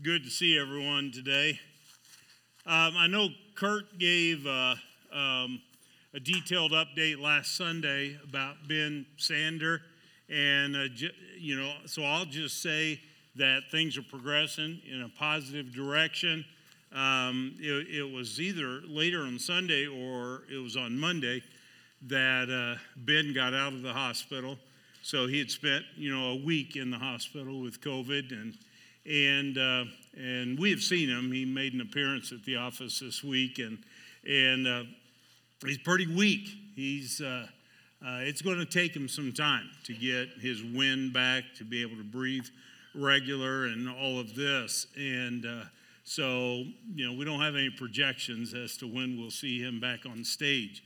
Good to see everyone today. Um, I know Kurt gave uh, um, a detailed update last Sunday about Ben Sander, and uh, you know, so I'll just say that things are progressing in a positive direction. Um, it, it, was either later on Sunday or it was on Monday that uh, Ben got out of the hospital. So he had spent, you know, a week in the hospital with COVID, and and uh, and we have seen him. He made an appearance at the office this week, and and uh, he's pretty weak. He's uh, uh it's going to take him some time to get his wind back, to be able to breathe regular, and all of this. And uh, so, you know, we don't have any projections as to when we'll see him back on stage,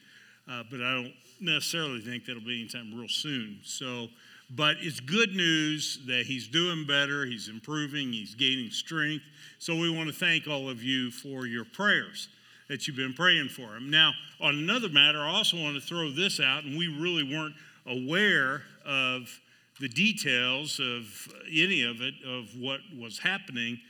uh, but I don't necessarily think that'll be anytime real soon. So. But it's good news that he's doing better, he's improving, he's gaining strength. So we want to thank all of you for your prayers that you've been praying for him. Now, on another matter, I also want to throw this out, and we really weren't aware of the details of any of it, of what was happening.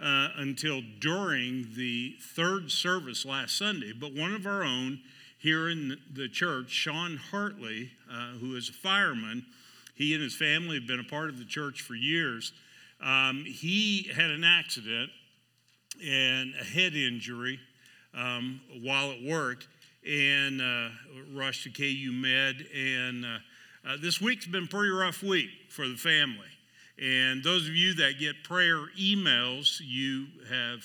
Uh, until during the third service last Sunday. But one of our own here in the church, Sean Hartley, uh, who is a fireman, he and his family have been a part of the church for years. Um, he had an accident and a head injury um, while at work and uh, rushed to KU Med. And uh, uh, this week's been a pretty rough week for the family. And those of you that get prayer emails, you have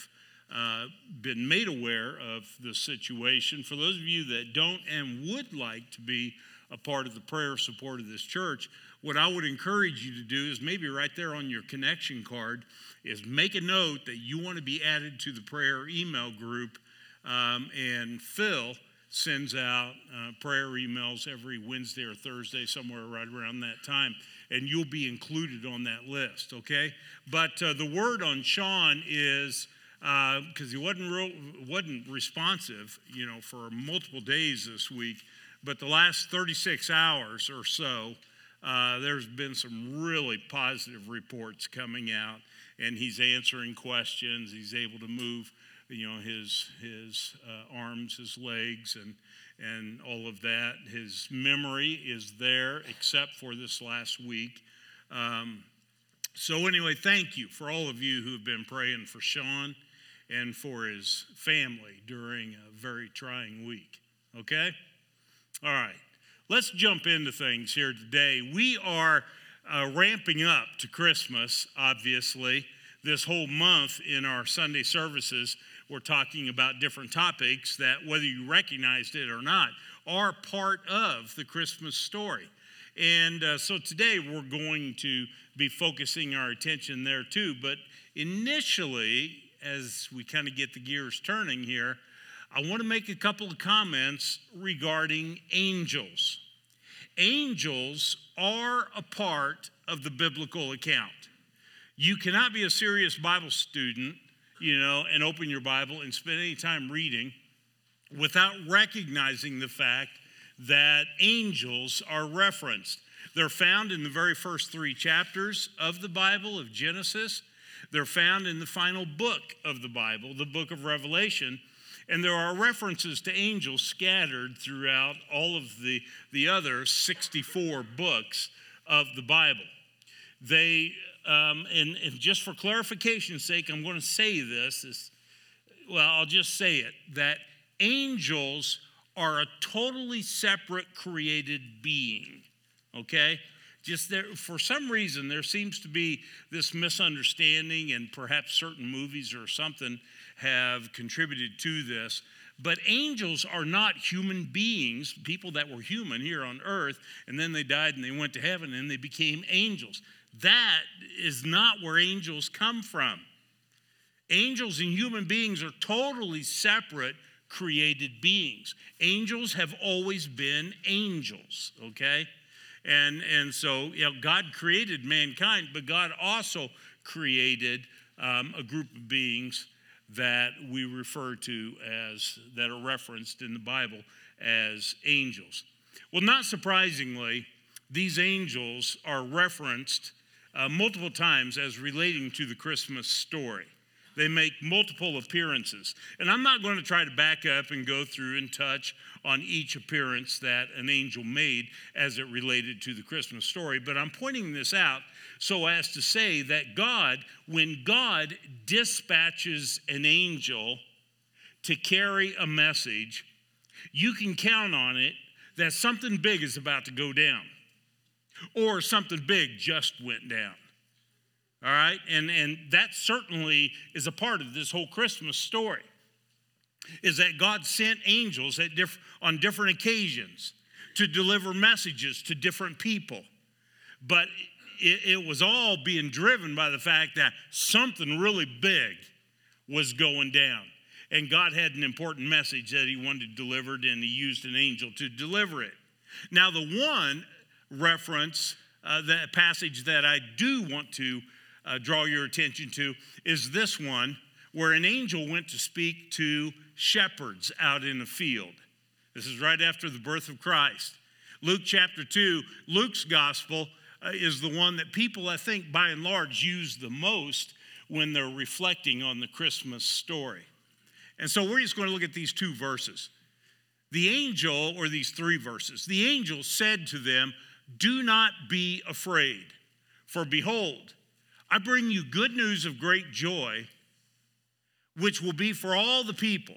uh, been made aware of the situation. For those of you that don't and would like to be a part of the prayer support of this church, what I would encourage you to do is maybe right there on your connection card is make a note that you want to be added to the prayer email group. Um, and Phil sends out uh, prayer emails every Wednesday or Thursday, somewhere right around that time. And you'll be included on that list, okay? But uh, the word on Sean is because uh, he wasn't real, wasn't responsive, you know, for multiple days this week. But the last 36 hours or so, uh, there's been some really positive reports coming out, and he's answering questions. He's able to move, you know, his his uh, arms, his legs, and and all of that. His memory is there, except for this last week. Um, so anyway, thank you for all of you who have been praying for Sean and for his family during a very trying week. Okay, all right. Let's jump into things here today. We are uh, ramping up to Christmas, obviously. This whole month in our Sunday services, we're talking about different topics that, whether you recognized it or not, are part of the Christmas story. And uh, so today we're going to be focusing our attention there too. But initially, as we kind of get the gears turning here, I want to make a couple of comments regarding angels. Angels are a part of the biblical account. You cannot be a serious Bible student, you know, and open your Bible and spend any time reading without recognizing the fact that angels are referenced. They're found in the very first three chapters of the Bible, of Genesis. They're found in the final book of the Bible, the book of Revelation. And there are references to angels scattered throughout all of the, the other 64 books of the Bible. They, um, and, and just for clarification's sake, I'm going to say this. Is, well, I'll just say it that angels are a totally separate created being, okay? Just there, for some reason, there seems to be this misunderstanding, and perhaps certain movies or something have contributed to this. But angels are not human beings, people that were human here on earth, and then they died and they went to heaven and they became angels. That is not where angels come from. Angels and human beings are totally separate created beings. Angels have always been angels, okay? And, and so, you know, God created mankind, but God also created um, a group of beings that we refer to as, that are referenced in the Bible as angels. Well, not surprisingly, these angels are referenced uh, multiple times as relating to the Christmas story. They make multiple appearances. And I'm not going to try to back up and go through and touch on each appearance that an angel made as it related to the Christmas story, but I'm pointing this out so as to say that God, when God dispatches an angel to carry a message, you can count on it that something big is about to go down or something big just went down. All right? And, and that certainly is a part of this whole Christmas story. Is that God sent angels at diff- on different occasions to deliver messages to different people. But it, it was all being driven by the fact that something really big was going down. And God had an important message that He wanted delivered, and He used an angel to deliver it. Now, the one reference, uh, that passage that I do want to uh, draw your attention to is this one, where an angel went to speak to shepherds out in the field. This is right after the birth of Christ. Luke chapter 2, Luke's gospel is the one that people, I think, by and large, use the most when they're reflecting on the Christmas story. And so we're just going to look at these two verses. The angel, or these three verses, the angel said to them, Do not be afraid, for behold, I bring you good news of great joy, which will be for all the people.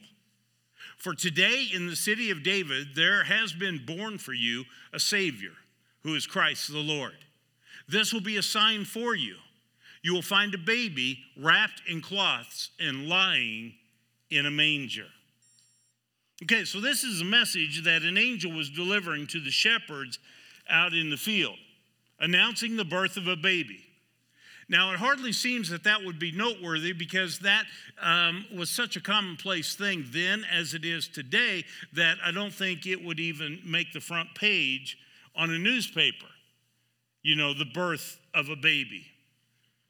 For today in the city of David, there has been born for you a Savior, who is Christ the Lord. This will be a sign for you. You will find a baby wrapped in cloths and lying in a manger. Okay, so this is a message that an angel was delivering to the shepherds out in the field, announcing the birth of a baby. Now, it hardly seems that that would be noteworthy because that um, was such a commonplace thing then as it is today that I don't think it would even make the front page on a newspaper. You know, the birth of a baby.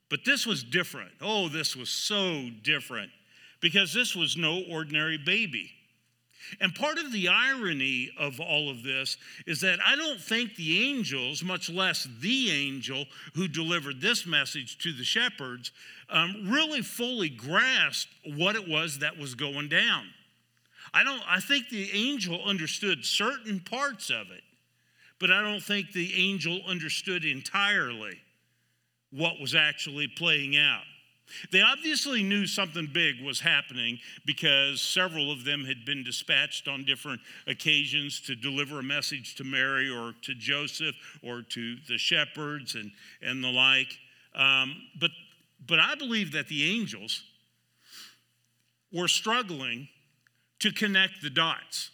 But this was different. Oh, this was so different because this was no ordinary baby. And part of the irony of all of this is that I don't think the angels, much less the angel who delivered this message to the shepherds, um, really fully grasped what it was that was going down. I don't. I think the angel understood certain parts of it, but I don't think the angel understood entirely what was actually playing out. They obviously knew something big was happening because several of them had been dispatched on different occasions to deliver a message to Mary or to Joseph or to the shepherds and, and the like. Um, but, but I believe that the angels were struggling to connect the dots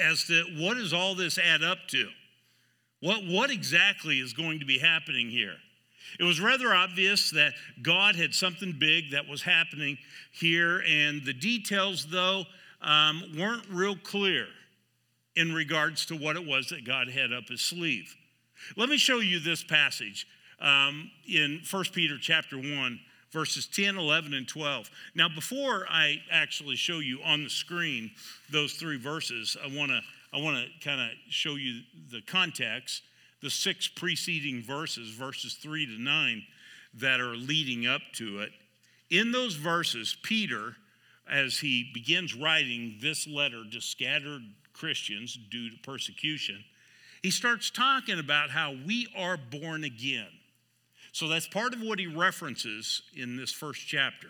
as to what does all this add up to? What, what exactly is going to be happening here? It was rather obvious that God had something big that was happening here, and the details, though, um, weren't real clear in regards to what it was that God had up his sleeve. Let me show you this passage um, in 1 Peter chapter 1, verses 10, 11, and 12. Now, before I actually show you on the screen those three verses, I want to I want to kind of show you the context the six preceding verses, verses 3 to 9, that are leading up to it. In those verses, Peter, as he begins writing this letter to scattered Christians due to persecution, he starts talking about how we are born again. So that's part of what he references in this first chapter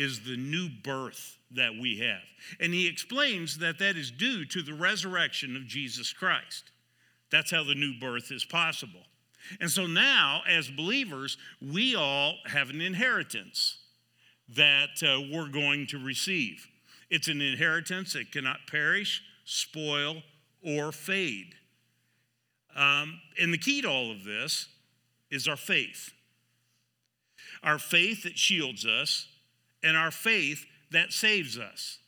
is the new birth that we have. And he explains that that is due to the resurrection of Jesus Christ. That's how the new birth is possible. And so now, as believers, we all have an inheritance that uh, we're going to receive. It's an inheritance that cannot perish, spoil, or fade. Um, and the key to all of this is our faith. Our faith that shields us, and our faith that saves us.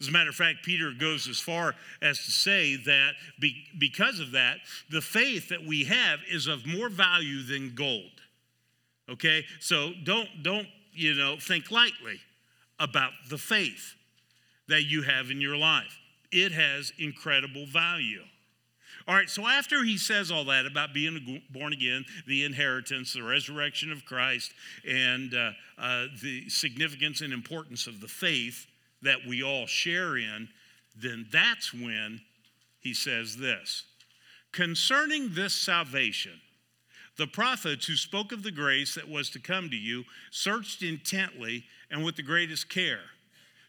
As a matter of fact, Peter goes as far as to say that be, because of that, the faith that we have is of more value than gold. Okay? So don't, don't, you know, think lightly about the faith that you have in your life. It has incredible value. All right, so after he says all that about being born again, the inheritance, the resurrection of Christ, and uh, uh, the significance and importance of the faith that we all share in, then that's when he says this Concerning this salvation, the prophets who spoke of the grace that was to come to you searched intently and with the greatest care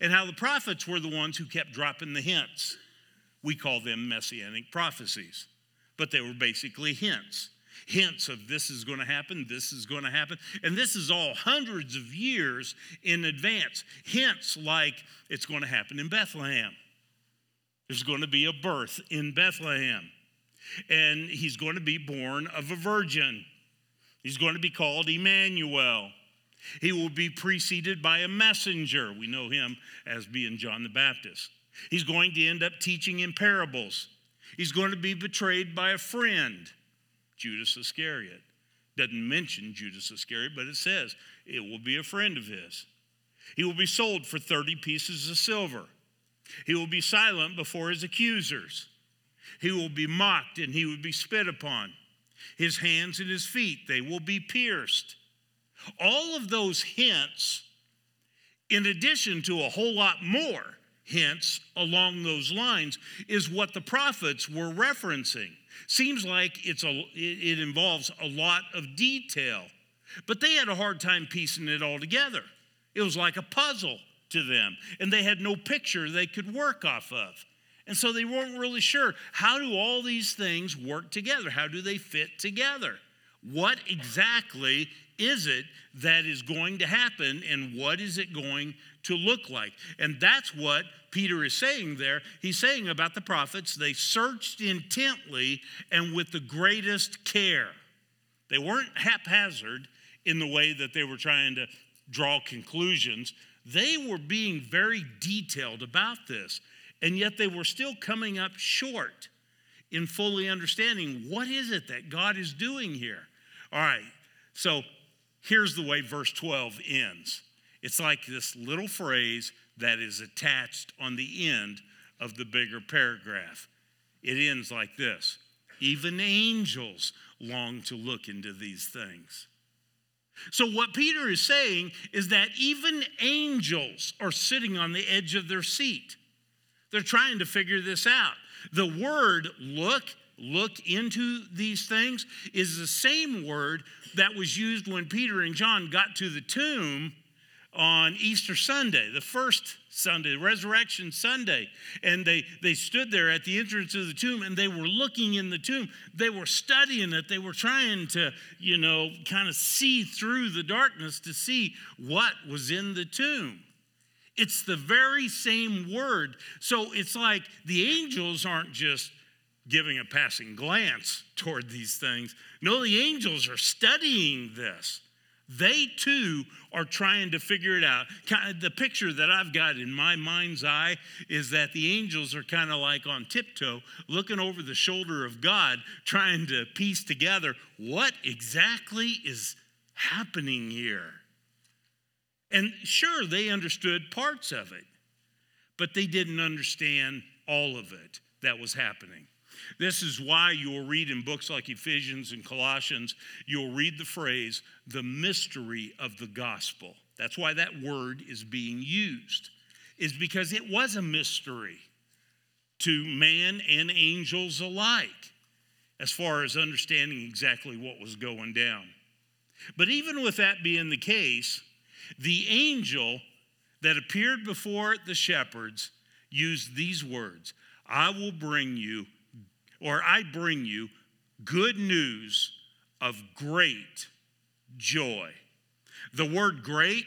and how the prophets were the ones who kept dropping the hints. We call them messianic prophecies, but they were basically hints. Hints of this is going to happen, this is going to happen. And this is all hundreds of years in advance. Hints like it's going to happen in Bethlehem. There's going to be a birth in Bethlehem. And he's going to be born of a virgin. He's going to be called Emmanuel. He will be preceded by a messenger. We know him as being John the Baptist. He's going to end up teaching in parables. He's going to be betrayed by a friend, Judas Iscariot. Doesn't mention Judas Iscariot, but it says it will be a friend of his. He will be sold for 30 pieces of silver. He will be silent before his accusers. He will be mocked and he will be spit upon. His hands and his feet, they will be pierced. All of those hints, in addition to a whole lot more hints along those lines, is what the prophets were referencing. Seems like it's a, it involves a lot of detail, but they had a hard time piecing it all together. It was like a puzzle to them, and they had no picture they could work off of. And so they weren't really sure how do all these things work together? How do they fit together? What exactly is it that is going to happen and what is it going to look like? And that's what Peter is saying there. He's saying about the prophets, they searched intently and with the greatest care. They weren't haphazard in the way that they were trying to draw conclusions. They were being very detailed about this, and yet they were still coming up short in fully understanding what is it that God is doing here. All right, so Here's the way verse 12 ends it's like this little phrase that is attached on the end of the bigger paragraph. It ends like this Even angels long to look into these things. So, what Peter is saying is that even angels are sitting on the edge of their seat. They're trying to figure this out. The word look, look into these things, is the same word that was used when Peter and John got to the tomb on Easter Sunday, the first Sunday, Resurrection Sunday. And they, they stood there at the entrance of the tomb and they were looking in the tomb. They were studying it. They were trying to, you know, kind of see through the darkness to see what was in the tomb. It's the very same word. So it's like the angels aren't just giving a passing glance toward these things. No, the angels are studying this. They too are trying to figure it out. The picture that I've got in my mind's eye is that the angels are kind of like on tiptoe, looking over the shoulder of God, trying to piece together what exactly is happening here. And sure, they understood parts of it, but they didn't understand all of it that was happening. This is why you'll read in books like Ephesians and Colossians, you'll read the phrase, the mystery of the gospel. That's why that word is being used, is because it was a mystery to man and angels alike as far as understanding exactly what was going down. But even with that being the case, the angel that appeared before the shepherds used these words I will bring you or I bring you good news of great joy. The word great,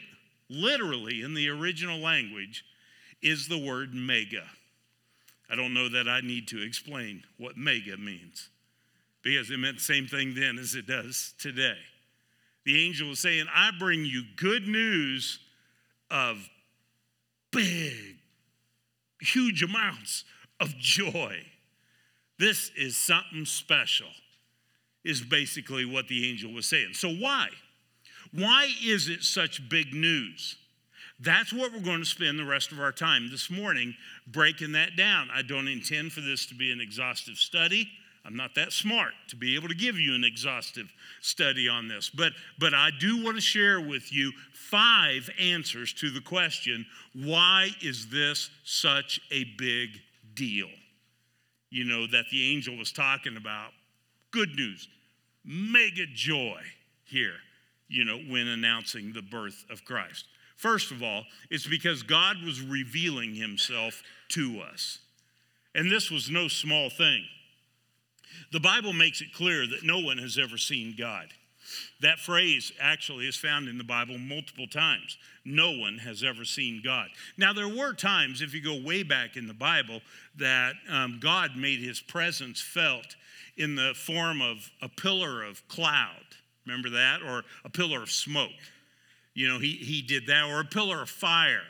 literally in the original language, is the word mega. I don't know that I need to explain what mega means. because it meant the same thing then as it does today. The angel was saying, I bring you good news of big, huge amounts of joy. This is something special, is basically what the angel was saying. So, why? Why is it such big news? That's what we're going to spend the rest of our time this morning breaking that down. I don't intend for this to be an exhaustive study. I'm not that smart to be able to give you an exhaustive study on this, but, but I do want to share with you five answers to the question why is this such a big deal? You know, that the angel was talking about. Good news, mega joy here, you know, when announcing the birth of Christ. First of all, it's because God was revealing himself to us. And this was no small thing. The Bible makes it clear that no one has ever seen God. That phrase actually is found in the Bible multiple times. No one has ever seen God. Now, there were times, if you go way back in the Bible, that um, God made his presence felt in the form of a pillar of cloud. Remember that? Or a pillar of smoke. You know, he, he did that. Or a pillar of fire.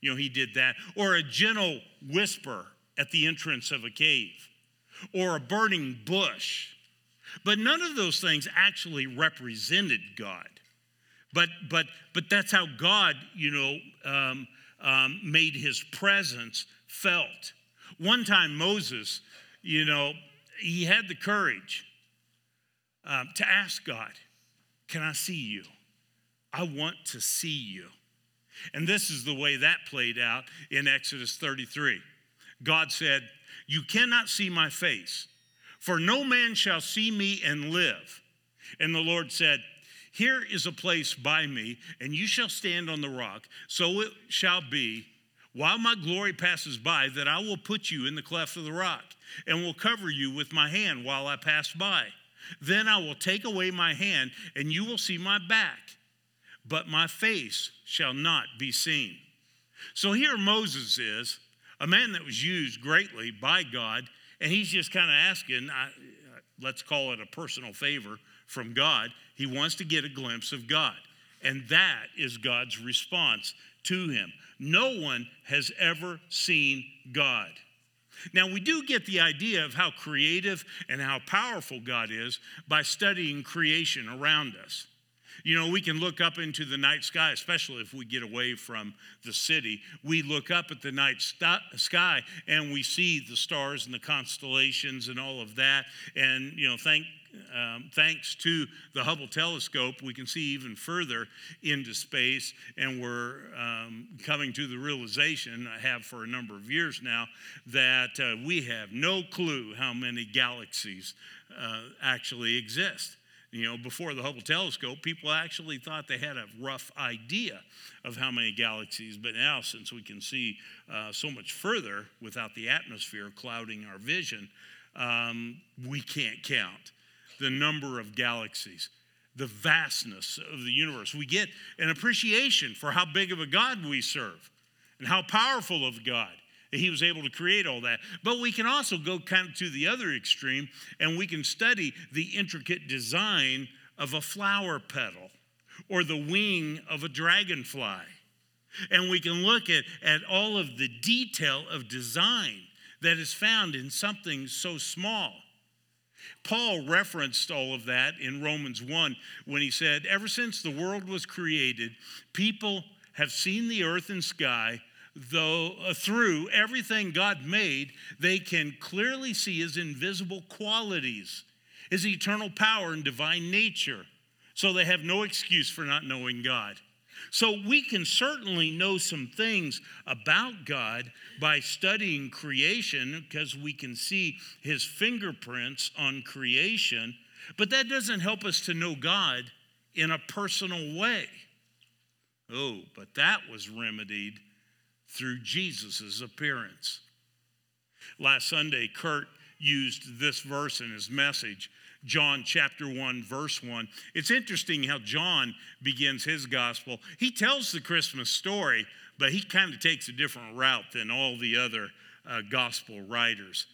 You know, he did that. Or a gentle whisper at the entrance of a cave or a burning bush. But none of those things actually represented God. But, but, but that's how God, you know, um, um, made his presence felt. One time, Moses, you know, he had the courage um, to ask God, Can I see you? I want to see you. And this is the way that played out in Exodus 33. God said, you cannot see my face, for no man shall see me and live. And the Lord said, Here is a place by me, and you shall stand on the rock. So it shall be, while my glory passes by, that I will put you in the cleft of the rock, and will cover you with my hand while I pass by. Then I will take away my hand, and you will see my back, but my face shall not be seen. So here Moses is a man that was used greatly by God, and he's just kind of asking, I, let's call it a personal favor from God. He wants to get a glimpse of God. And that is God's response to him. No one has ever seen God. Now, we do get the idea of how creative and how powerful God is by studying creation around us. You know, we can look up into the night sky, especially if we get away from the city. We look up at the night sky and we see the stars and the constellations and all of that. And, you know, thank um, thanks to the Hubble telescope, we can see even further into space, and we're um, coming to the realization, I have for a number of years now, that uh, we have no clue how many galaxies uh, actually exist. You know, before the Hubble telescope, people actually thought they had a rough idea of how many galaxies, but now, since we can see uh, so much further without the atmosphere clouding our vision, um, we can't count the number of galaxies, the vastness of the universe. We get an appreciation for how big of a God we serve and how powerful of God he was able to create all that. But we can also go kind of to the other extreme and we can study the intricate design of a flower petal or the wing of a dragonfly. And we can look at, at all of the detail of design that is found in something so small. Paul referenced all of that in Romans 1 when he said, Ever since the world was created, people have seen the earth and sky though uh, through everything God made, they can clearly see his invisible qualities, his eternal power and divine nature. So they have no excuse for not knowing God. So we can certainly know some things about God by studying creation because we can see his fingerprints on creation, but that doesn't help us to know God in a personal way. Oh, but that was remedied through Jesus' appearance. Last Sunday, Kurt used this verse in his message, John chapter 1, verse 1. It's interesting how John begins his gospel. He tells the Christmas story, but he kind of takes a different route than all the other uh, gospel writers.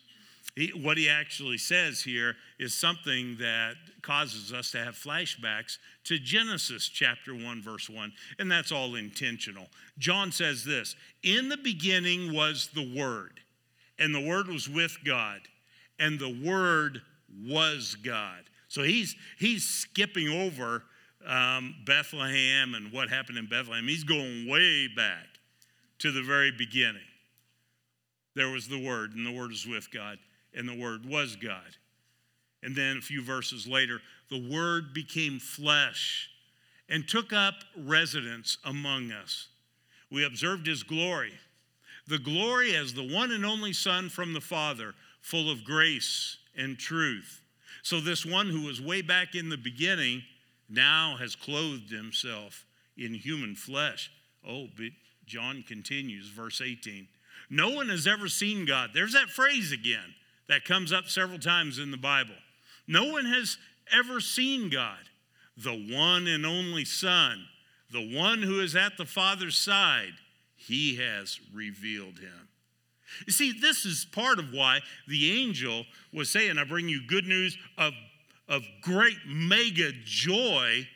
He, what he actually says here is something that causes us to have flashbacks to Genesis chapter 1, verse 1, and that's all intentional. John says this In the beginning was the Word, and the Word was with God, and the Word was God. So he's, he's skipping over um, Bethlehem and what happened in Bethlehem. He's going way back to the very beginning. There was the Word, and the Word was with God and the Word was God. And then a few verses later, the Word became flesh and took up residence among us. We observed His glory, the glory as the one and only Son from the Father, full of grace and truth. So, this one who was way back in the beginning now has clothed himself in human flesh. Oh, but John continues, verse 18. No one has ever seen God. There's that phrase again that comes up several times in the Bible. No one has ever seen God, the one and only Son, the one who is at the Father's side. He has revealed him. You see, this is part of why the angel was saying, I bring you good news of, of great mega joy,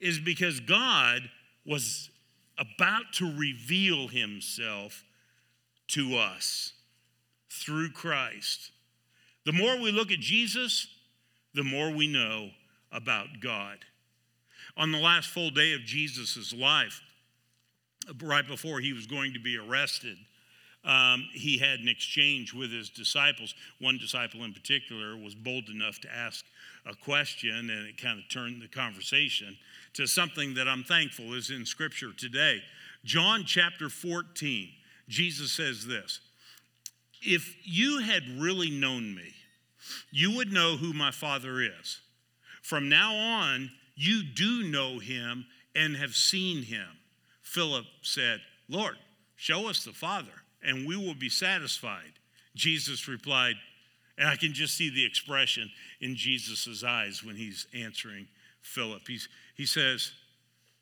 is because God was about to reveal himself to us through Christ. The more we look at Jesus, the more we know about God. On the last full day of Jesus' life, right before he was going to be arrested, um, he had an exchange with his disciples. One disciple in particular was bold enough to ask a question, and it kind of turned the conversation to something that I'm thankful is in Scripture today. John chapter 14, Jesus says this If you had really known me, you would know who my Father is. From now on, you do know him and have seen him. Philip said, Lord, show us the Father, and we will be satisfied. Jesus replied, and I can just see the expression in Jesus' eyes when he's answering Philip. He's, he says,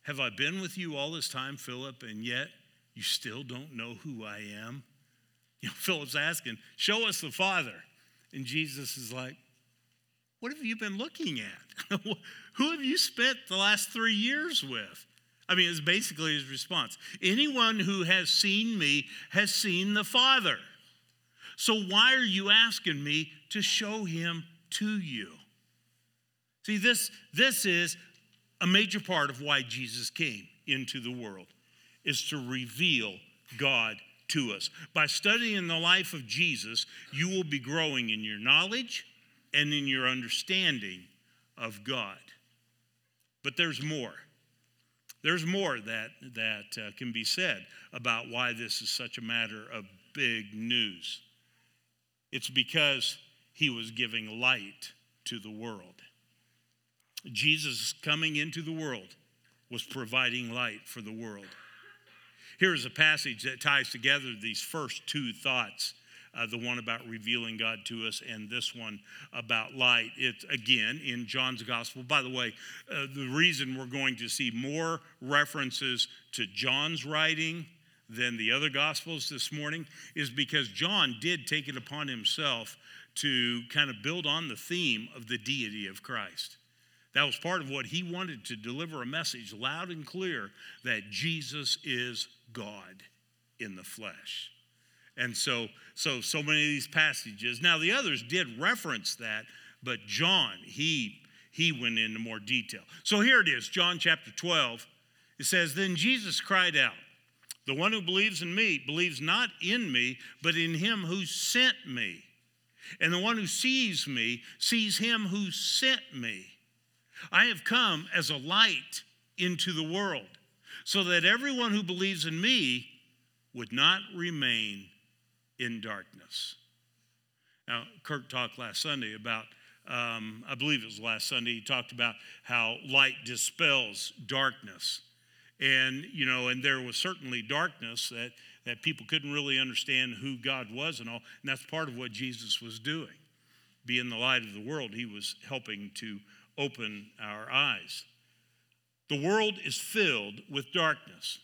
Have I been with you all this time, Philip, and yet you still don't know who I am? You know, Philip's asking, Show us the Father. And Jesus is like, What have you been looking at? Who have you spent the last three years with? I mean, it's basically his response. Anyone who has seen me has seen the Father. So why are you asking me to show him to you? See, this, this is a major part of why Jesus came into the world, is to reveal God to us. By studying the life of Jesus, you will be growing in your knowledge and in your understanding of God. But there's more. There's more that, that uh, can be said about why this is such a matter of big news. It's because he was giving light to the world. Jesus coming into the world was providing light for the world. Here is a passage that ties together these first two thoughts uh, the one about revealing God to us, and this one about light. It's again in John's gospel. By the way, uh, the reason we're going to see more references to John's writing than the other gospels this morning is because John did take it upon himself to kind of build on the theme of the deity of Christ. That was part of what he wanted to deliver a message loud and clear that Jesus is God in the flesh. And so, so, so many of these passages. Now, the others did reference that, but John, he, he went into more detail. So here it is, John chapter 12. It says, Then Jesus cried out, The one who believes in me believes not in me, but in him who sent me. And the one who sees me sees him who sent me. I have come as a light into the world, so that everyone who believes in me would not remain in darkness. Now, Kirk talked last Sunday about, um, I believe it was last Sunday, he talked about how light dispels darkness. And, you know, and there was certainly darkness that, that people couldn't really understand who God was and all. And that's part of what Jesus was doing. Being the light of the world, he was helping to open our eyes. The world is filled with darkness.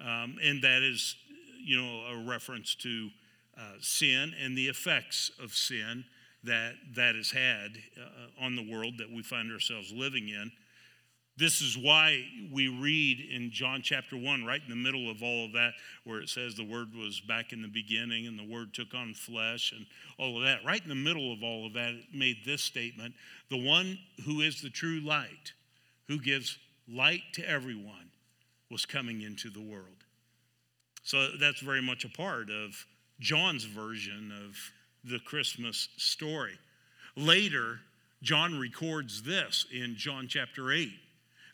Um, and that is, you know, a reference to uh, sin and the effects of sin that that has had uh, on the world that we find ourselves living in. This is why we read in John chapter 1, right in the middle of all of that, where it says the Word was back in the beginning and the Word took on flesh and all of that. Right in the middle of all of that, it made this statement The one who is the true light, who gives light to everyone, was coming into the world. So that's very much a part of John's version of the Christmas story. Later, John records this in John chapter 8.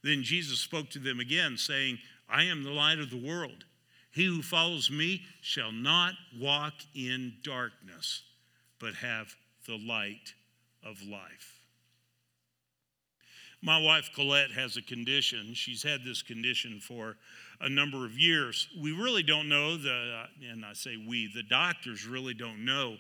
Then Jesus spoke to them again, saying, I am the light of the world. He who follows me shall not walk in darkness, but have the light of life. My wife Colette has a condition. She's had this condition for a number of years. We really don't know the, uh, and I say we, the doctors really don't know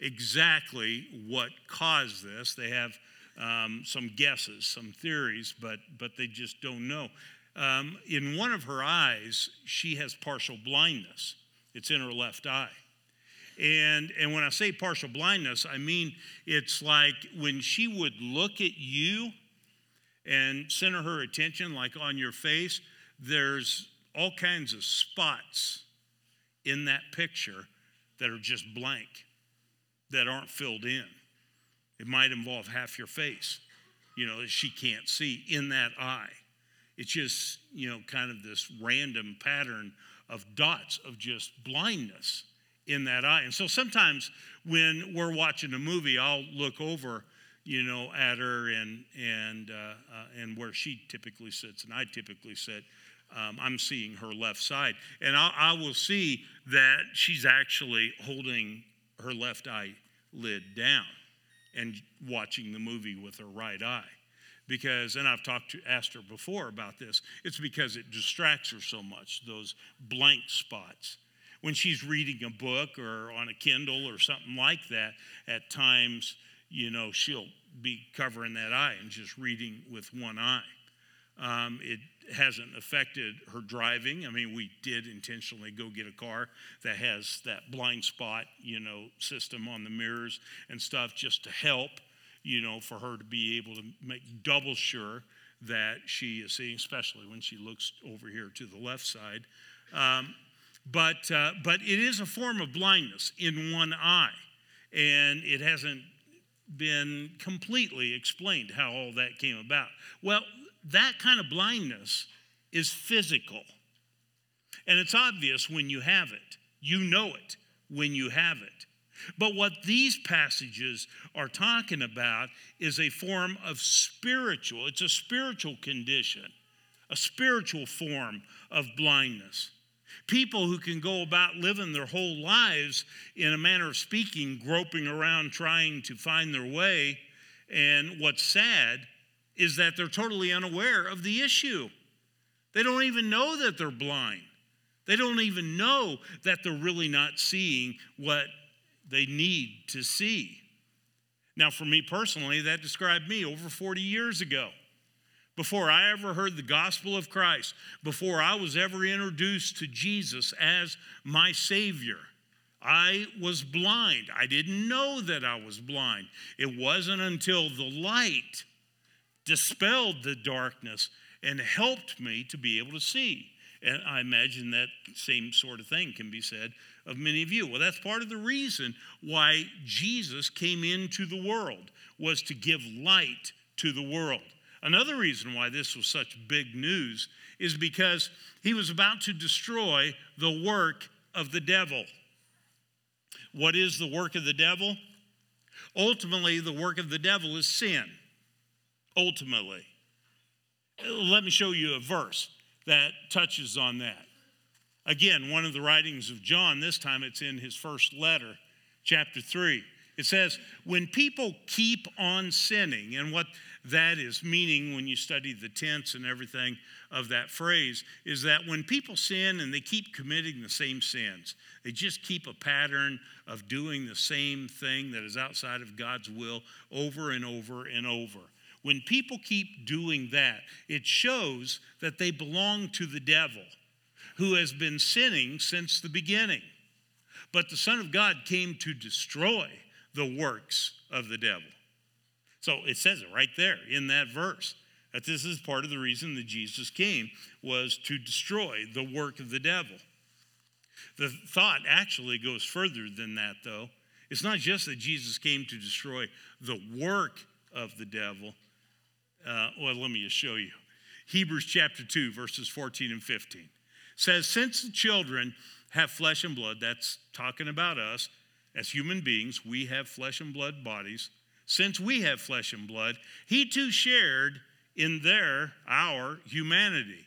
exactly what caused this. They have um, some guesses, some theories, but, but they just don't know. Um, in one of her eyes, she has partial blindness. It's in her left eye. And, and when I say partial blindness, I mean it's like when she would look at you and center her attention, like on your face, there's all kinds of spots in that picture that are just blank, that aren't filled in. It might involve half your face, you know, she can't see in that eye. It's just, you know, kind of this random pattern of dots of just blindness in that eye. And so sometimes when we're watching a movie, I'll look over, you know, at her and and uh, uh, and where she typically sits and I typically sit. Um, I'm seeing her left side, and I, I will see that she's actually holding her left eye lid down and watching the movie with her right eye. Because, and I've talked to asked her before about this, it's because it distracts her so much, those blank spots. When she's reading a book or on a Kindle or something like that, at times, you know, she'll be covering that eye and just reading with one eye. Um, it hasn't affected her driving. I mean, we did intentionally go get a car that has that blind spot, you know, system on the mirrors and stuff just to help, you know, for her to be able to make double sure that she is seeing, especially when she looks over here to the left side. Um, but, uh, but it is a form of blindness in one eye, and it hasn't been completely explained how all that came about. Well, that kind of blindness is physical. And it's obvious when you have it. You know it when you have it. But what these passages are talking about is a form of spiritual, it's a spiritual condition, a spiritual form of blindness. People who can go about living their whole lives, in a manner of speaking, groping around trying to find their way. And what's sad is that they're totally unaware of the issue. They don't even know that they're blind. They don't even know that they're really not seeing what they need to see. Now, for me personally, that described me over 40 years ago. Before I ever heard the gospel of Christ, before I was ever introduced to Jesus as my Savior, I was blind. I didn't know that I was blind. It wasn't until the light dispelled the darkness and helped me to be able to see. And I imagine that same sort of thing can be said of many of you. Well, that's part of the reason why Jesus came into the world was to give light to the world. Another reason why this was such big news is because he was about to destroy the work of the devil. What is the work of the devil? Ultimately, the work of the devil is sin ultimately. Let me show you a verse that touches on that. Again, one of the writings of John, this time it's in his first letter, chapter 3. It says, When people keep on sinning, and what that is meaning when you study the tense and everything of that phrase, is that when people sin and they keep committing the same sins, they just keep a pattern of doing the same thing that is outside of God's will over and over and over. When people keep doing that, it shows that they belong to the devil, who has been sinning since the beginning. but the Son of God came to destroy the works of the devil. So it says it right there in that verse that this is part of the reason that Jesus came was to destroy the work of the devil. The thought actually goes further than that, though. It's not just that Jesus came to destroy the work of the devil. Uh, well, let me just show you. Hebrews chapter 2, verses 14 and 15 says, Since the children have flesh and blood, that's talking about us as human beings, we have flesh and blood bodies. Since we have flesh and blood, he too shared in their, our humanity,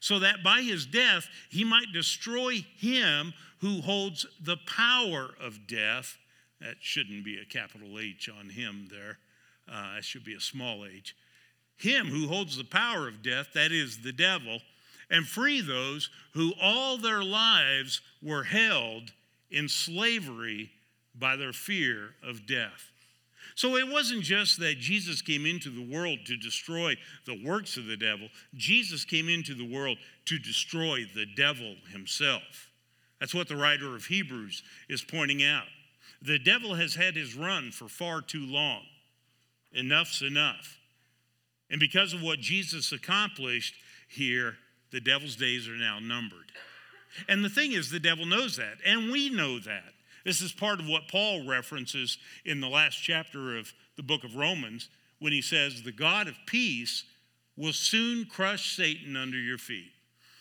so that by his death he might destroy him who holds the power of death. That shouldn't be a capital H on him there, uh, it should be a small h. Him who holds the power of death, that is the devil, and free those who all their lives were held in slavery by their fear of death. So it wasn't just that Jesus came into the world to destroy the works of the devil, Jesus came into the world to destroy the devil himself. That's what the writer of Hebrews is pointing out. The devil has had his run for far too long. Enough's enough. And because of what Jesus accomplished here, the devil's days are now numbered. And the thing is, the devil knows that, and we know that. This is part of what Paul references in the last chapter of the book of Romans when he says, The God of peace will soon crush Satan under your feet.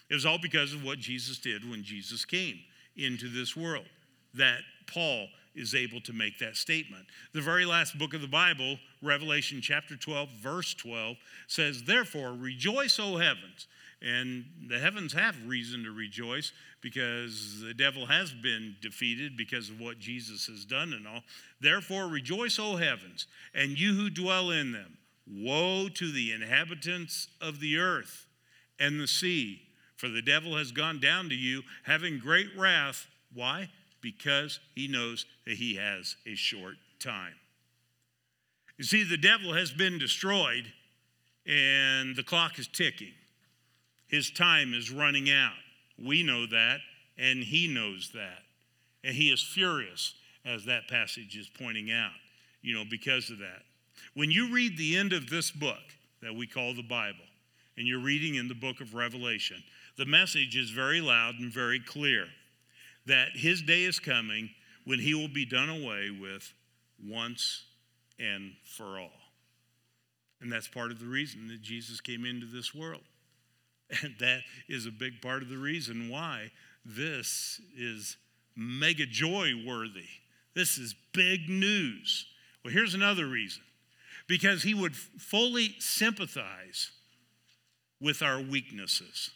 It was all because of what Jesus did when Jesus came into this world that Paul is able to make that statement. The very last book of the Bible, Revelation chapter 12, verse 12, says, Therefore, rejoice, O heavens. And the heavens have reason to rejoice because the devil has been defeated because of what Jesus has done and all. Therefore, rejoice, O heavens, and you who dwell in them. Woe to the inhabitants of the earth and the sea, for the devil has gone down to you, having great wrath. Why? Because he knows that he has a short time. You see, the devil has been destroyed, and the clock is ticking. His time is running out. We know that, and he knows that. And he is furious, as that passage is pointing out, you know, because of that. When you read the end of this book that we call the Bible, and you're reading in the book of Revelation, the message is very loud and very clear that his day is coming when he will be done away with once and for all. And that's part of the reason that Jesus came into this world. And that is a big part of the reason why this is mega joy worthy. This is big news. Well, here's another reason because he would fully sympathize with our weaknesses.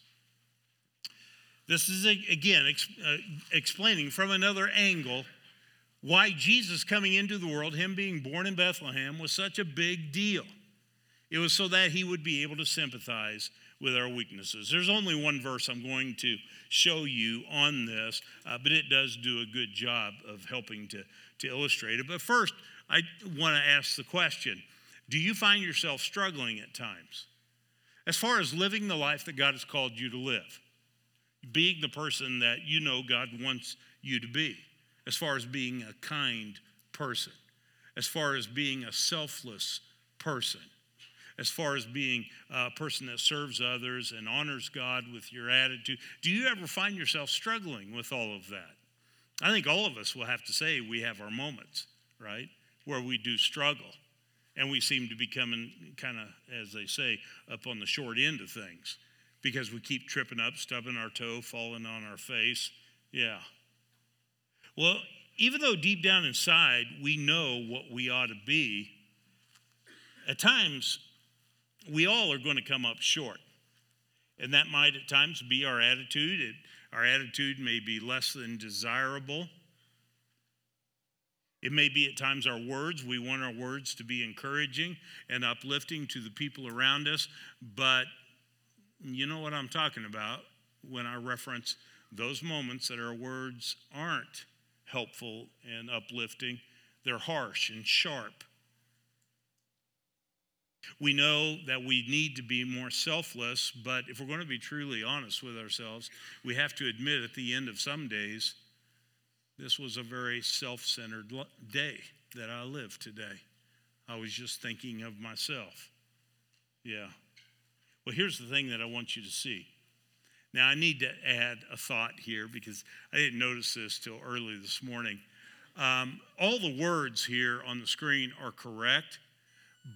This is, again, uh, explaining from another angle why Jesus coming into the world, him being born in Bethlehem, was such a big deal. It was so that he would be able to sympathize with our weaknesses. There's only one verse I'm going to show you on this, uh, but it does do a good job of helping to, to illustrate it. But first, I want to ask the question Do you find yourself struggling at times? As far as living the life that God has called you to live, being the person that you know God wants you to be, as far as being a kind person, as far as being a selfless person, as far as being a person that serves others and honors God with your attitude. Do you ever find yourself struggling with all of that? I think all of us will have to say we have our moments, right, where we do struggle. And we seem to be coming kind of, as they say, up on the short end of things because we keep tripping up, stubbing our toe, falling on our face. Yeah. Well, even though deep down inside we know what we ought to be, at times we all are going to come up short. And that might at times be our attitude. It, our attitude may be less than desirable. It may be at times our words. We want our words to be encouraging and uplifting to the people around us. But you know what I'm talking about when I reference those moments that our words aren't helpful and uplifting. They're harsh and sharp. We know that we need to be more selfless, but if we're going to be truly honest with ourselves, we have to admit at the end of some days this was a very self centered day that I lived today. I was just thinking of myself. Yeah. Well, here's the thing that I want you to see. Now, I need to add a thought here because I didn't notice this till early this morning. Um, all the words here on the screen are correct,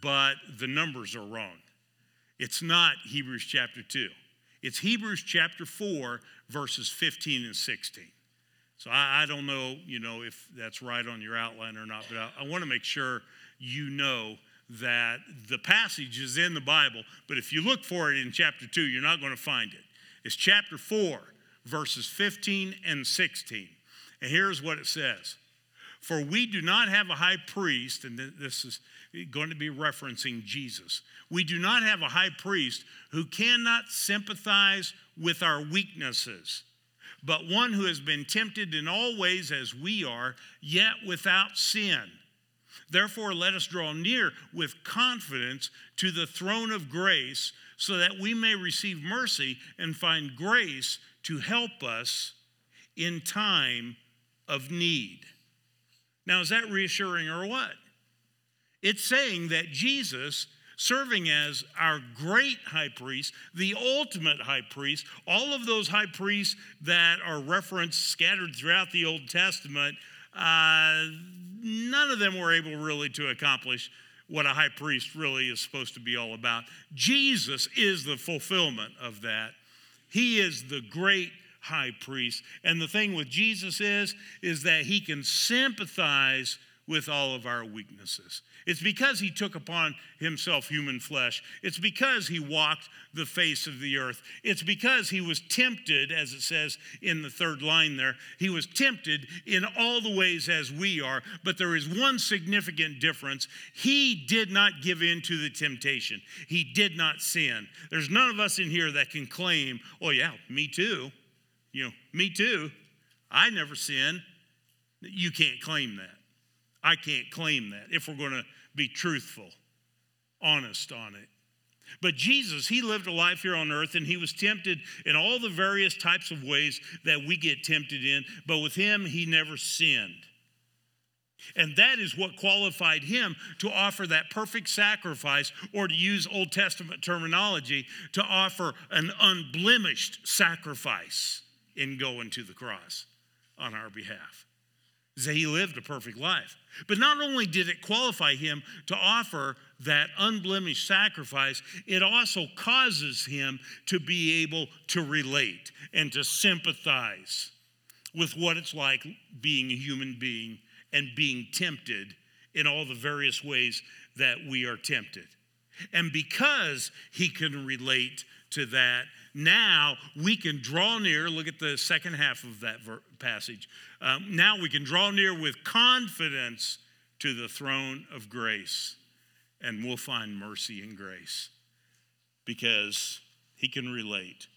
but the numbers are wrong. It's not Hebrews chapter 2, it's Hebrews chapter 4, verses 15 and 16. So I, I don't know, you know, if that's right on your outline or not, but I, I want to make sure you know that the passage is in the Bible, but if you look for it in chapter 2, you're not going to find it. It's chapter 4, verses 15 and 16. And here's what it says For we do not have a high priest, and this is going to be referencing Jesus. We do not have a high priest who cannot sympathize with our weaknesses but one who has been tempted in all ways as we are, yet without sin. Therefore, let us draw near with confidence to the throne of grace so that we may receive mercy and find grace to help us in time of need. Now, is that reassuring or what? It's saying that Jesus serving as our great high priest, the ultimate high priest. All of those high priests that are referenced scattered throughout the Old Testament, uh, none of them were able really to accomplish what a high priest really is supposed to be all about. Jesus is the fulfillment of that. He is the great high priest. And the thing with Jesus is is that he can sympathize with all of our weaknesses. It's because he took upon himself human flesh. It's because he walked the face of the earth. It's because he was tempted, as it says in the third line there. He was tempted in all the ways as we are, but there is one significant difference. He did not give in to the temptation, he did not sin. There's none of us in here that can claim, oh, yeah, me too. You know, me too. I never sin. You can't claim that. I can't claim that if we're going to be truthful, honest on it. But Jesus, he lived a life here on earth and he was tempted in all the various types of ways that we get tempted in, but with him, he never sinned. And that is what qualified him to offer that perfect sacrifice, or to use Old Testament terminology, to offer an unblemished sacrifice in going to the cross on our behalf. That he lived a perfect life. But not only did it qualify him to offer that unblemished sacrifice, it also causes him to be able to relate and to sympathize with what it's like being a human being and being tempted in all the various ways that we are tempted. And because he can relate to that, now we can draw near. Look at the second half of that passage. Um, now we can draw near with confidence to the throne of grace, and we'll find mercy and grace because he can relate.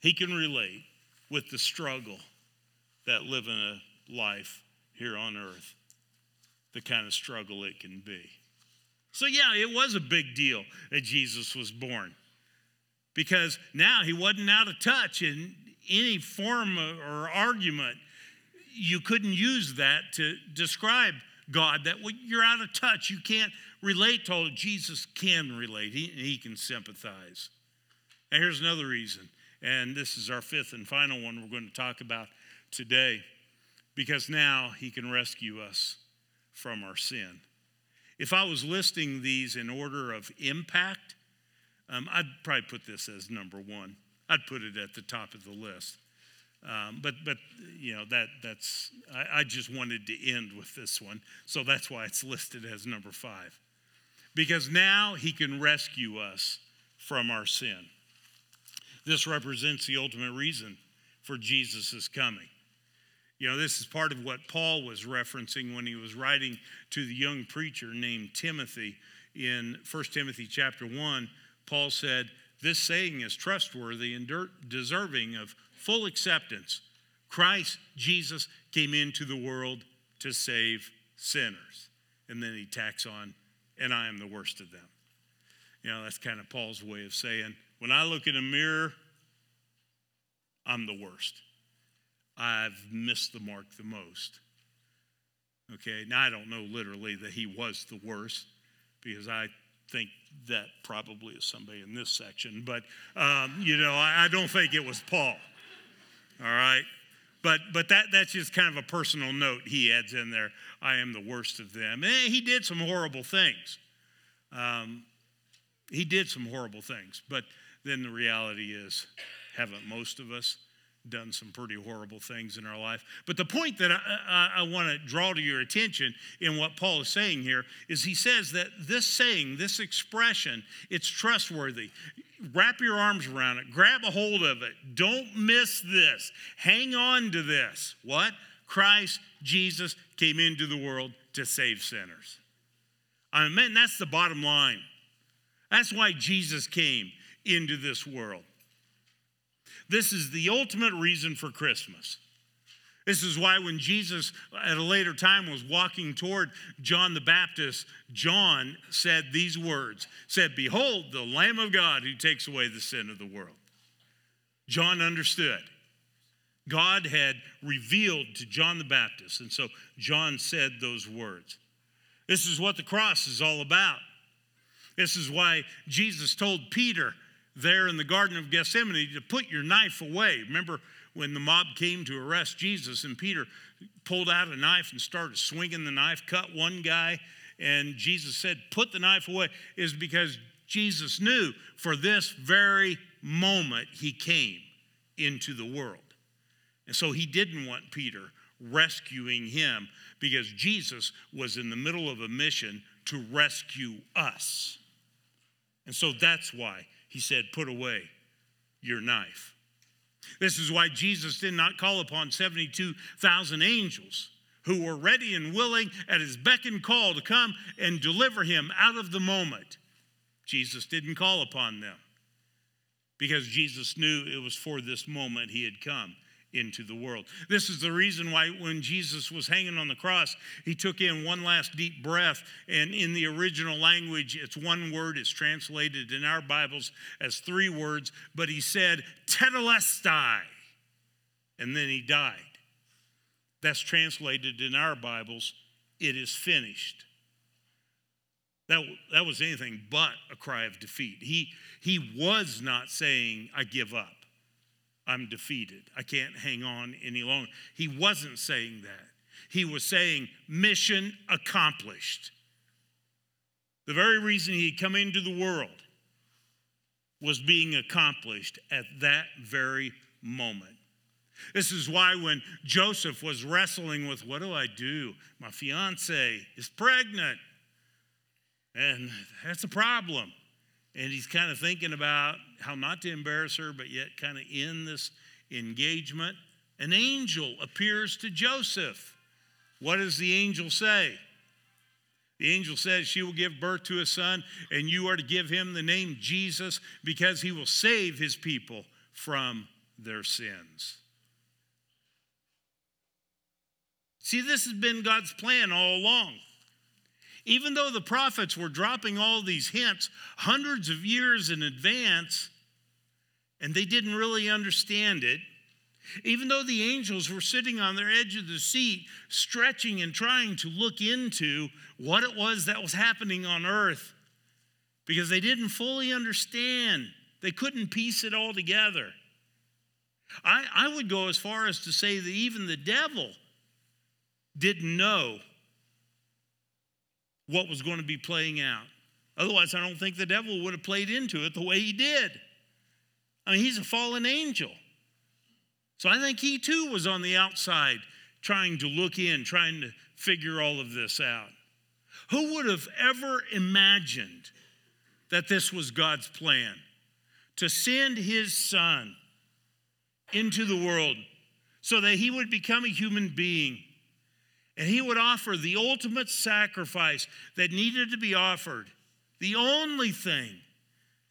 He can relate with the struggle that living a life here on earth, the kind of struggle it can be. So, yeah, it was a big deal that Jesus was born because now he wasn't out of touch in any form or argument. You couldn't use that to describe God, that you're out of touch. You can't relate to all. Jesus can relate, he, he can sympathize. And here's another reason, and this is our fifth and final one we're going to talk about today, because now he can rescue us from our sin. If I was listing these in order of impact, um, I'd probably put this as number one. I'd put it at the top of the list. Um, but but you know that that's I, I, just wanted to end with this one, so that's why it's listed as number five, because now he can rescue us from our sin. This represents the ultimate reason for Jesus' coming. You know, this is part of what Paul was referencing when he was writing to the young preacher named Timothy in 1 Timothy chapter 1 Paul said, This saying is trustworthy and deserving of full acceptance. Christ Jesus came into the world to save sinners. And then he tacks on, and I am the worst of them. You know, that's kind of Paul's way of saying, when I look in a mirror, I'm the worst. I've missed the mark the most. Okay, now I don't know literally that he was the worst because I think that probably is somebody in this section, but um, you know, I, I don't think it was Paul. All right. But, but that, that's just kind of a personal note he adds in there. I am the worst of them. And he did some horrible things. Um, he did some horrible things. But then the reality is, haven't most of us done some pretty horrible things in our life? But the point that I, I, I want to draw to your attention in what Paul is saying here is he says that this saying, this expression, it's trustworthy wrap your arms around it, grab a hold of it. Don't miss this. Hang on to this. What? Christ Jesus came into the world to save sinners. I mean, that's the bottom line. That's why Jesus came into this world. This is the ultimate reason for Christmas. This is why when Jesus at a later time was walking toward John the Baptist, John said these words, said, "Behold, the Lamb of God who takes away the sin of the world." John understood. God had revealed to John the Baptist, and so John said those words. This is what the cross is all about. This is why Jesus told Peter there in the Garden of Gethsemane to put your knife away. Remember, when the mob came to arrest Jesus, and Peter pulled out a knife and started swinging the knife, cut one guy, and Jesus said, Put the knife away, is because Jesus knew for this very moment he came into the world. And so he didn't want Peter rescuing him because Jesus was in the middle of a mission to rescue us. And so that's why he said, Put away your knife. This is why Jesus did not call upon 72,000 angels who were ready and willing at his beck and call to come and deliver him out of the moment. Jesus didn't call upon them because Jesus knew it was for this moment he had come into the world. This is the reason why when Jesus was hanging on the cross, he took in one last deep breath. And in the original language, it's one word, it's translated in our Bibles as three words, but he said, Tetelestai. And then he died. That's translated in our Bibles, it is finished. That, that was anything but a cry of defeat. He, he was not saying, I give up. I'm defeated. I can't hang on any longer. He wasn't saying that. He was saying, mission accomplished. The very reason he had come into the world was being accomplished at that very moment. This is why when Joseph was wrestling with, what do I do? My fiance is pregnant. And that's a problem and he's kind of thinking about how not to embarrass her, but yet kind of in this engagement. An angel appears to Joseph. What does the angel say? The angel says, She will give birth to a son, and you are to give him the name Jesus because he will save his people from their sins. See, this has been God's plan all along. Even though the prophets were dropping all these hints hundreds of years in advance, and they didn't really understand it, even though the angels were sitting on their edge of the seat, stretching and trying to look into what it was that was happening on earth, because they didn't fully understand. They couldn't piece it all together. I, I would go as far as to say that even the devil didn't know what was going to be playing out. Otherwise, I don't think the devil would have played into it the way he did. I mean, he's a fallen angel. So I think he too was on the outside trying to look in, trying to figure all of this out. Who would have ever imagined that this was God's plan? To send his son into the world so that he would become a human being and he would offer the ultimate sacrifice that needed to be offered, the only thing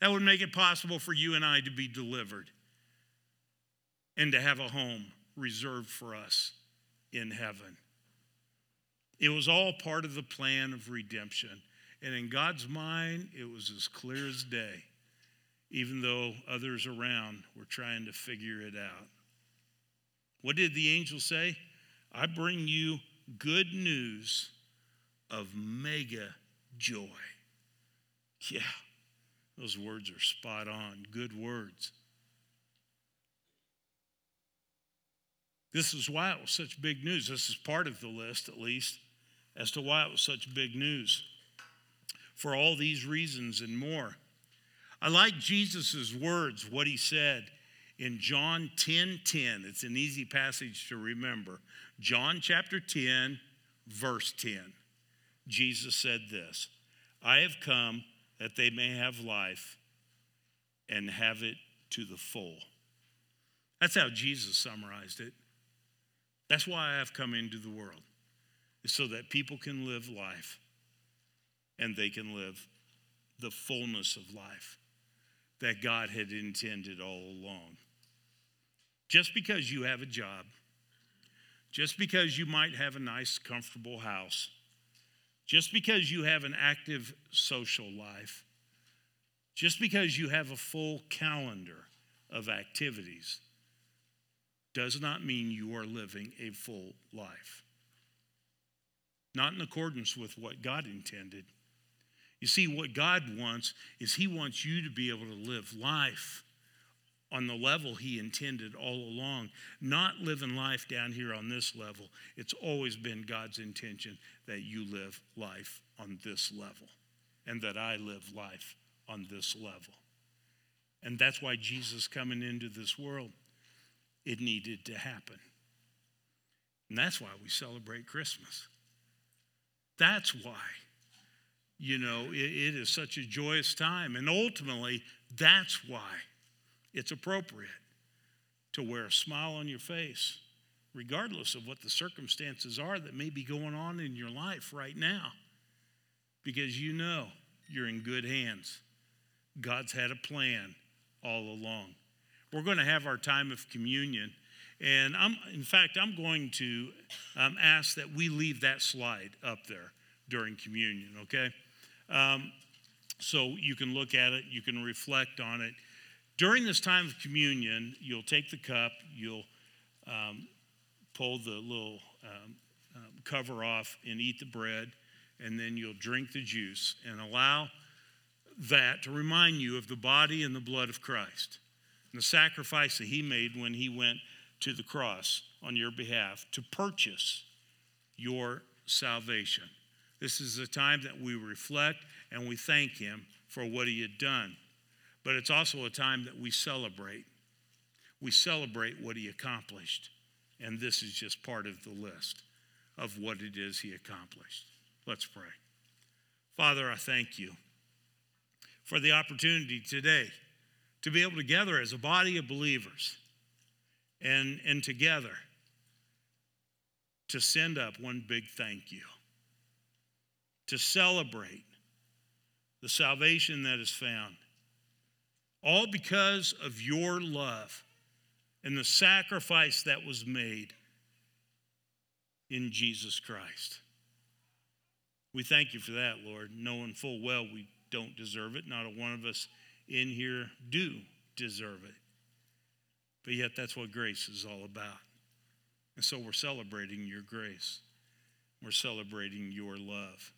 that would make it possible for you and I to be delivered and to have a home reserved for us in heaven. It was all part of the plan of redemption. And in God's mind, it was as clear as day, even though others around were trying to figure it out. What did the angel say? I bring you good news of mega joy. Yeah, those words are spot on. Good words. This is why it was such big news. This is part of the list, at least, as to why it was such big news. For all these reasons and more. I like Jesus' words, what he said in John 10 10. It's an easy passage to remember. John chapter 10, verse 10. Jesus said this I have come that they may have life and have it to the full. That's how Jesus summarized it. That's why I have come into the world, so that people can live life and they can live the fullness of life that God had intended all along. Just because you have a job, just because you might have a nice, comfortable house, just because you have an active social life, just because you have a full calendar of activities, does not mean you are living a full life. Not in accordance with what God intended. You see, what God wants is He wants you to be able to live life on the level He intended all along, not living life down here on this level. It's always been God's intention that you live life on this level and that I live life on this level. And that's why Jesus coming into this world, it needed to happen. And that's why we celebrate Christmas. That's why you know, it, it is such a joyous time. And ultimately, that's why it's appropriate to wear a smile on your face, regardless of what the circumstances are that may be going on in your life right now, because you know you're in good hands. God's had a plan all along. We're going to have our time of communion. And I'm, in fact, I'm going to um, ask that we leave that slide up there during communion, okay? Um, so you can look at it, you can reflect on it. During this time of communion, you'll take the cup, you'll um, pull the little um, um, cover off and eat the bread, and then you'll drink the juice and allow that to remind you of the body and the blood of Christ and the sacrifice that He made when He went to the cross on your behalf to purchase your salvation. This is a time that we reflect and we thank Him for what He had done. But it's also a time that we celebrate. We celebrate what He accomplished. And this is just part of the list of what it is He accomplished. Let's pray. Father, I thank you for the opportunity today to be able to gather as a body of believers and, and together to send up one big thank you to celebrate the salvation that is found. All because of your love and the sacrifice that was made in Jesus Christ. We thank you for that, Lord, knowing full well we don't deserve it. Not a one of us in here do deserve it. But yet, that's what grace is all about. And so we're celebrating your grace, we're celebrating your love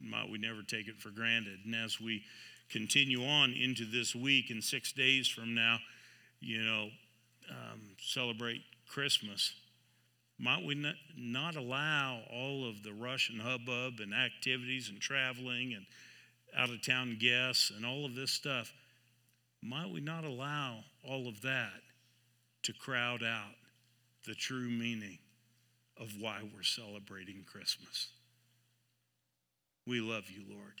might we never take it for granted. And as we continue on into this week and six days from now, you know, um, celebrate Christmas, might we not, not allow all of the rush and hubbub and activities and traveling and out of town guests and all of this stuff, might we not allow all of that to crowd out the true meaning of why we're celebrating Christmas? We love you, Lord.